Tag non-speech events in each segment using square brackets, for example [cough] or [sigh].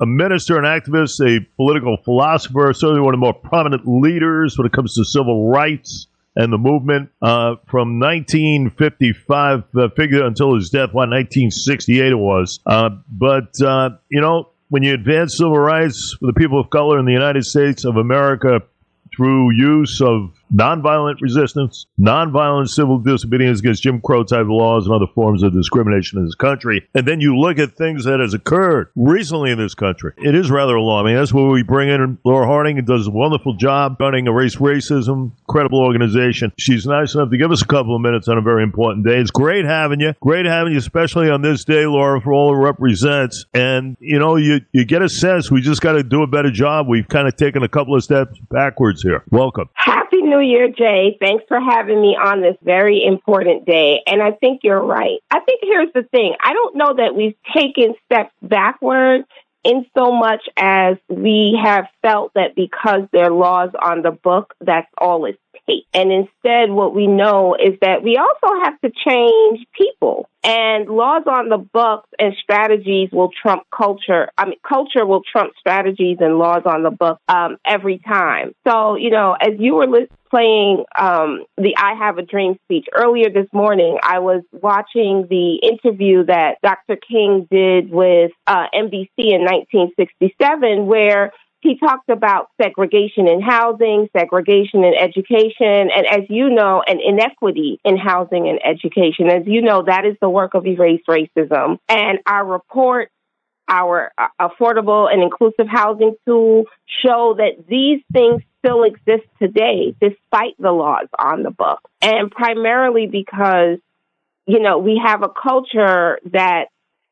a minister, an activist, a political philosopher, certainly one of the more prominent leaders when it comes to civil rights and the movement uh, from 1955, uh, figure until his death, what 1968 it was. Uh, but uh, you know, when you advance civil rights for the people of color in the United States of America through use of nonviolent resistance, nonviolent civil disobedience against Jim Crow type laws and other forms of discrimination in this country. And then you look at things that has occurred recently in this country. It is rather alarming. That's where we bring in Laura Harding, and does a wonderful job running Erase Racism, credible organization. She's nice enough to give us a couple of minutes on a very important day. It's great having you. Great having you, especially on this day, Laura, for all it represents. And, you know, you, you get a sense we just got to do a better job. We've kind of taken a couple of steps backwards here. Welcome. Happy New Year, Jay. Thanks for having me on this very important day. And I think you're right. I think here's the thing I don't know that we've taken steps backward in so much as we have felt that because there are laws on the book, that's all it takes. And instead, what we know is that we also have to change people. And laws on the books and strategies will trump culture. I mean, culture will trump strategies and laws on the book um, every time. So, you know, as you were li- playing um, the I Have a Dream speech earlier this morning, I was watching the interview that Dr. King did with uh, NBC in 1967, where he talked about segregation in housing, segregation in education, and as you know, an inequity in housing and education. As you know, that is the work of Erase Racism. And our report, our uh, affordable and inclusive housing tool show that these things still exist today despite the laws on the book. And primarily because, you know, we have a culture that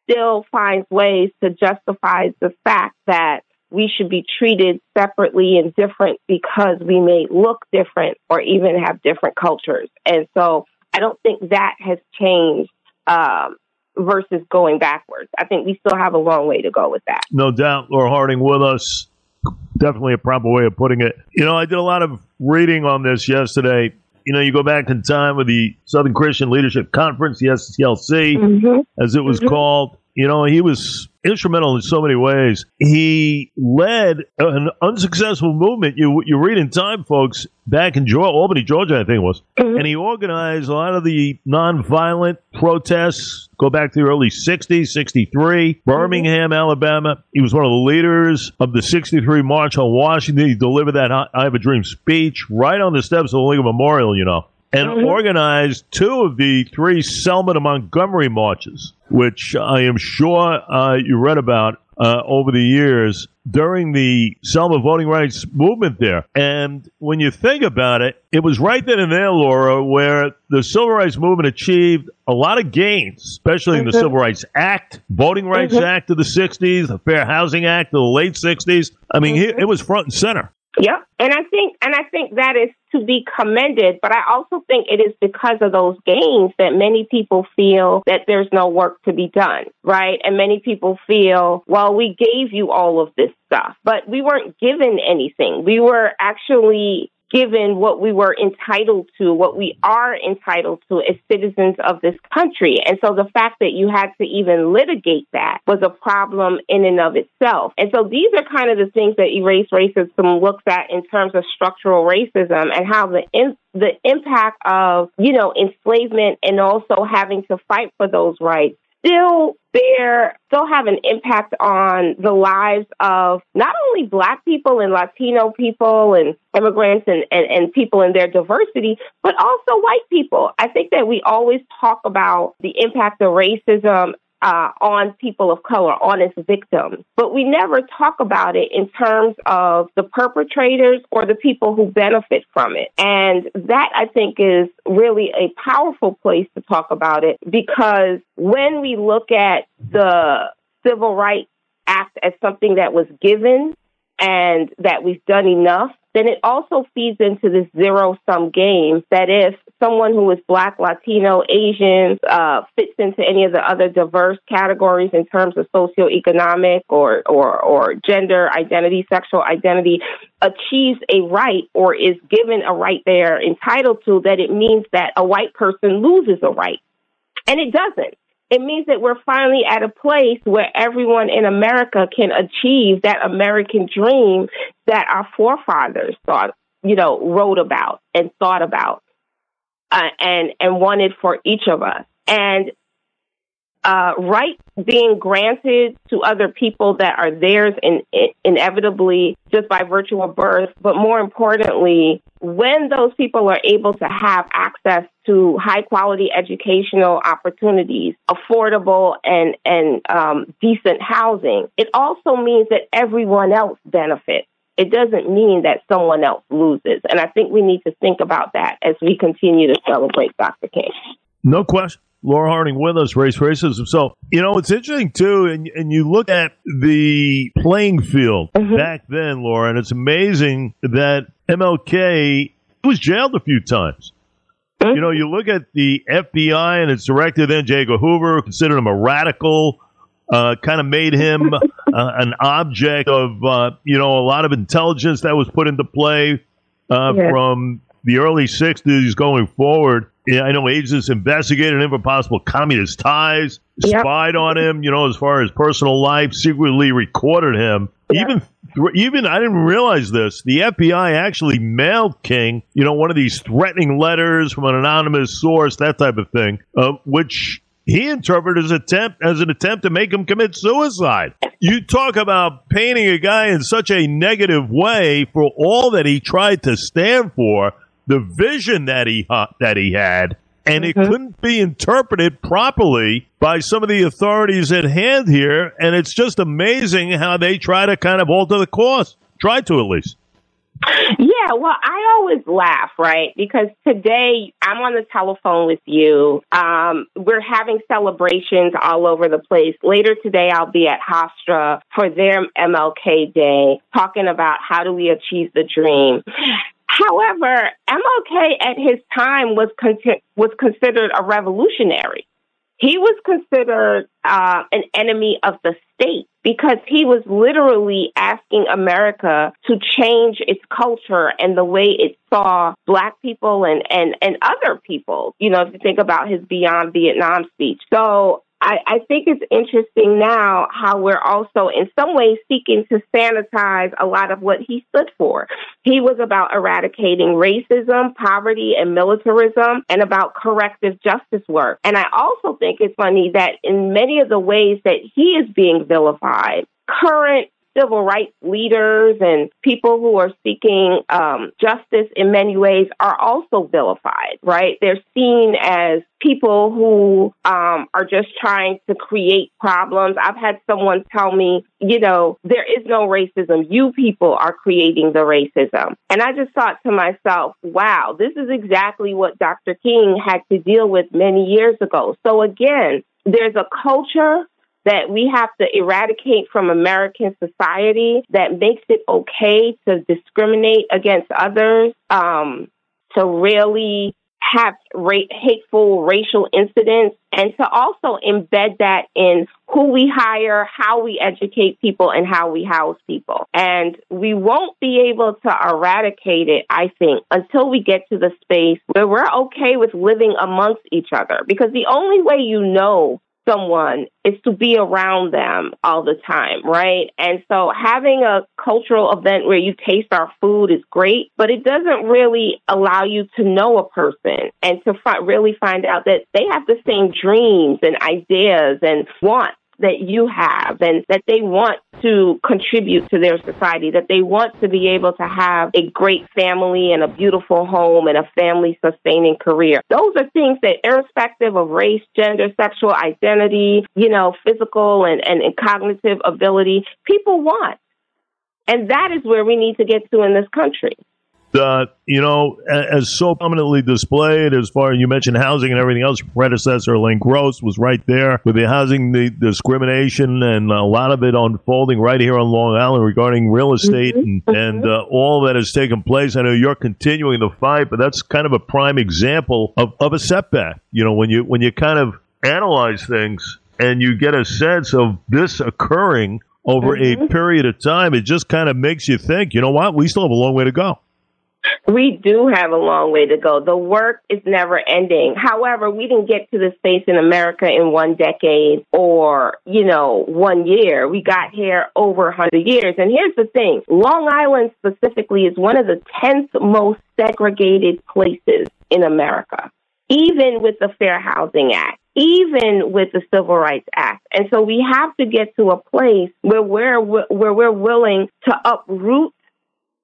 still finds ways to justify the fact that we should be treated separately and different because we may look different or even have different cultures. And so I don't think that has changed um, versus going backwards. I think we still have a long way to go with that. No doubt. Laura Harding with us. Definitely a proper way of putting it. You know, I did a lot of reading on this yesterday. You know, you go back in time with the Southern Christian Leadership Conference, the SCLC, mm-hmm. as it was mm-hmm. called. You know, he was instrumental in so many ways. He led an unsuccessful movement. You you read in Time, folks, back in Georgia, Albany, Georgia, I think it was, mm-hmm. and he organized a lot of the nonviolent protests. Go back to the early '60s, '63, Birmingham, mm-hmm. Alabama. He was one of the leaders of the '63 March on Washington. He delivered that "I Have a Dream" speech right on the steps of the Lincoln Memorial. You know and mm-hmm. organized two of the three Selma to Montgomery marches, which I am sure uh, you read about uh, over the years during the Selma voting rights movement there. And when you think about it, it was right then and there, Laura, where the civil rights movement achieved a lot of gains, especially in the mm-hmm. Civil Rights Act, Voting Rights mm-hmm. Act of the 60s, the Fair Housing Act of the late 60s. I mean, mm-hmm. it was front and center. Yep. and I think and I think that is to be commended, but I also think it is because of those gains that many people feel that there's no work to be done, right? And many people feel, well, we gave you all of this stuff, but we weren't given anything. We were actually given what we were entitled to, what we are entitled to as citizens of this country. And so the fact that you had to even litigate that was a problem in and of itself. And so these are kind of the things that Erase Racism looks at in terms of structural racism and how the in- the impact of, you know, enslavement and also having to fight for those rights still bear, still have an impact on the lives of not only Black people and Latino people and immigrants and, and, and people in their diversity, but also white people. I think that we always talk about the impact of racism uh, on people of color, on its victims. But we never talk about it in terms of the perpetrators or the people who benefit from it. And that, I think, is really a powerful place to talk about it because when we look at the Civil Rights Act as something that was given and that we've done enough, then it also feeds into this zero sum game that if someone who is black, Latino, Asian, uh, fits into any of the other diverse categories in terms of socioeconomic or, or, or gender identity, sexual identity, achieves a right or is given a right they're entitled to, that it means that a white person loses a right. And it doesn't. It means that we're finally at a place where everyone in America can achieve that American dream that our forefathers thought, you know, wrote about and thought about, uh, and and wanted for each of us. And uh, being granted to other people that are theirs in, in, inevitably just by virtue of birth, but more importantly, when those people are able to have access to high quality educational opportunities, affordable and and um, decent housing, it also means that everyone else benefits. It doesn't mean that someone else loses, and I think we need to think about that as we continue to celebrate Dr. King. No question. Laura Harding with us, Erase Racism. So, you know, it's interesting too, and, and you look at the playing field mm-hmm. back then, Laura, and it's amazing that MLK was jailed a few times. Mm-hmm. You know, you look at the FBI and its director then, J. Edgar Hoover, considered him a radical, uh, kind of made him [laughs] uh, an object of, uh, you know, a lot of intelligence that was put into play uh, yeah. from the early 60s going forward. Yeah, I know agents investigated him for possible communist ties, yep. spied on him, you know, as far as personal life, secretly recorded him. Yep. Even, even I didn't realize this. The FBI actually mailed King, you know, one of these threatening letters from an anonymous source, that type of thing, uh, which he interpreted as attempt as an attempt to make him commit suicide. You talk about painting a guy in such a negative way for all that he tried to stand for the vision that he uh, that he had, and mm-hmm. it couldn't be interpreted properly by some of the authorities at hand here. And it's just amazing how they try to kind of alter the course. Try to at least. Yeah, well, I always laugh, right? Because today I'm on the telephone with you. Um, we're having celebrations all over the place. Later today, I'll be at Hofstra for their MLK Day, talking about how do we achieve the dream. However, MLK at his time was con- was considered a revolutionary. He was considered uh, an enemy of the state because he was literally asking America to change its culture and the way it saw black people and, and, and other people, you know, if you think about his Beyond Vietnam speech. So I, I think it's interesting now how we're also in some ways seeking to sanitize a lot of what he stood for. He was about eradicating racism, poverty, and militarism, and about corrective justice work. And I also think it's funny that in many of the ways that he is being vilified, current civil rights leaders and people who are seeking um, justice in many ways are also vilified, right? They're seen as people who um, are just trying to create problems. I've had someone tell me, you know, there is no racism. You people are creating the racism. And I just thought to myself, wow, this is exactly what Dr. King had to deal with many years ago. So again, there's a culture that we have to eradicate from American society that makes it okay to discriminate against others, um, to really have ra- hateful racial incidents, and to also embed that in who we hire, how we educate people, and how we house people. And we won't be able to eradicate it, I think, until we get to the space where we're okay with living amongst each other. Because the only way you know someone is to be around them all the time, right? And so having a cultural event where you taste our food is great, but it doesn't really allow you to know a person and to fi- really find out that they have the same dreams and ideas and wants that you have and that they want to contribute to their society, that they want to be able to have a great family and a beautiful home and a family sustaining career. Those are things that irrespective of race, gender, sexual identity, you know, physical and, and, and cognitive ability, people want. And that is where we need to get to in this country uh, you know, as so prominently displayed as far as you mentioned housing and everything else, your predecessor, Elaine Gross, was right there with the housing the discrimination and a lot of it unfolding right here on Long Island regarding real estate mm-hmm. and, and uh, all that has taken place. I know you're continuing the fight, but that's kind of a prime example of, of a setback. You know, when you when you kind of analyze things and you get a sense of this occurring over mm-hmm. a period of time, it just kind of makes you think, you know what, we still have a long way to go. We do have a long way to go. The work is never ending. However, we didn't get to this space in America in one decade or, you know, one year. We got here over 100 years. And here's the thing Long Island specifically is one of the 10th most segregated places in America, even with the Fair Housing Act even with the Civil Rights Act. And so we have to get to a place where we're where we're willing to uproot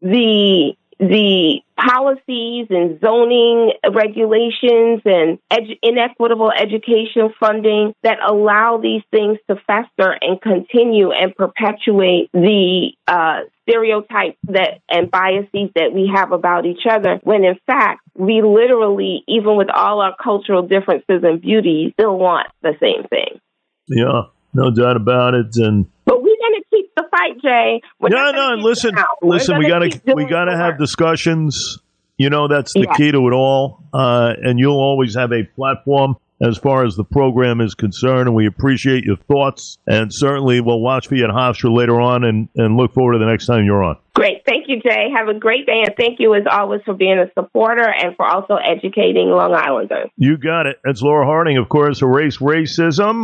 the the policies and zoning regulations and edu- inequitable education funding that allow these things to fester and continue and perpetuate the uh, stereotypes that and biases that we have about each other when in fact we literally even with all our cultural differences and beauty still want the same thing. Yeah no doubt about it and but we're going to keep the fight, Jay. We're no, no. Listen, listen. We gotta we gotta have discussions. You know, that's the yeah. key to it all. Uh, and you'll always have a platform as far as the program is concerned, and we appreciate your thoughts. And certainly, we'll watch for you at Hofstra later on, and, and look forward to the next time you're on. Great. Thank you, Jay. Have a great day, and thank you as always for being a supporter and for also educating Long Islanders. You got it. That's Laura Harding, of course, Erase Racism.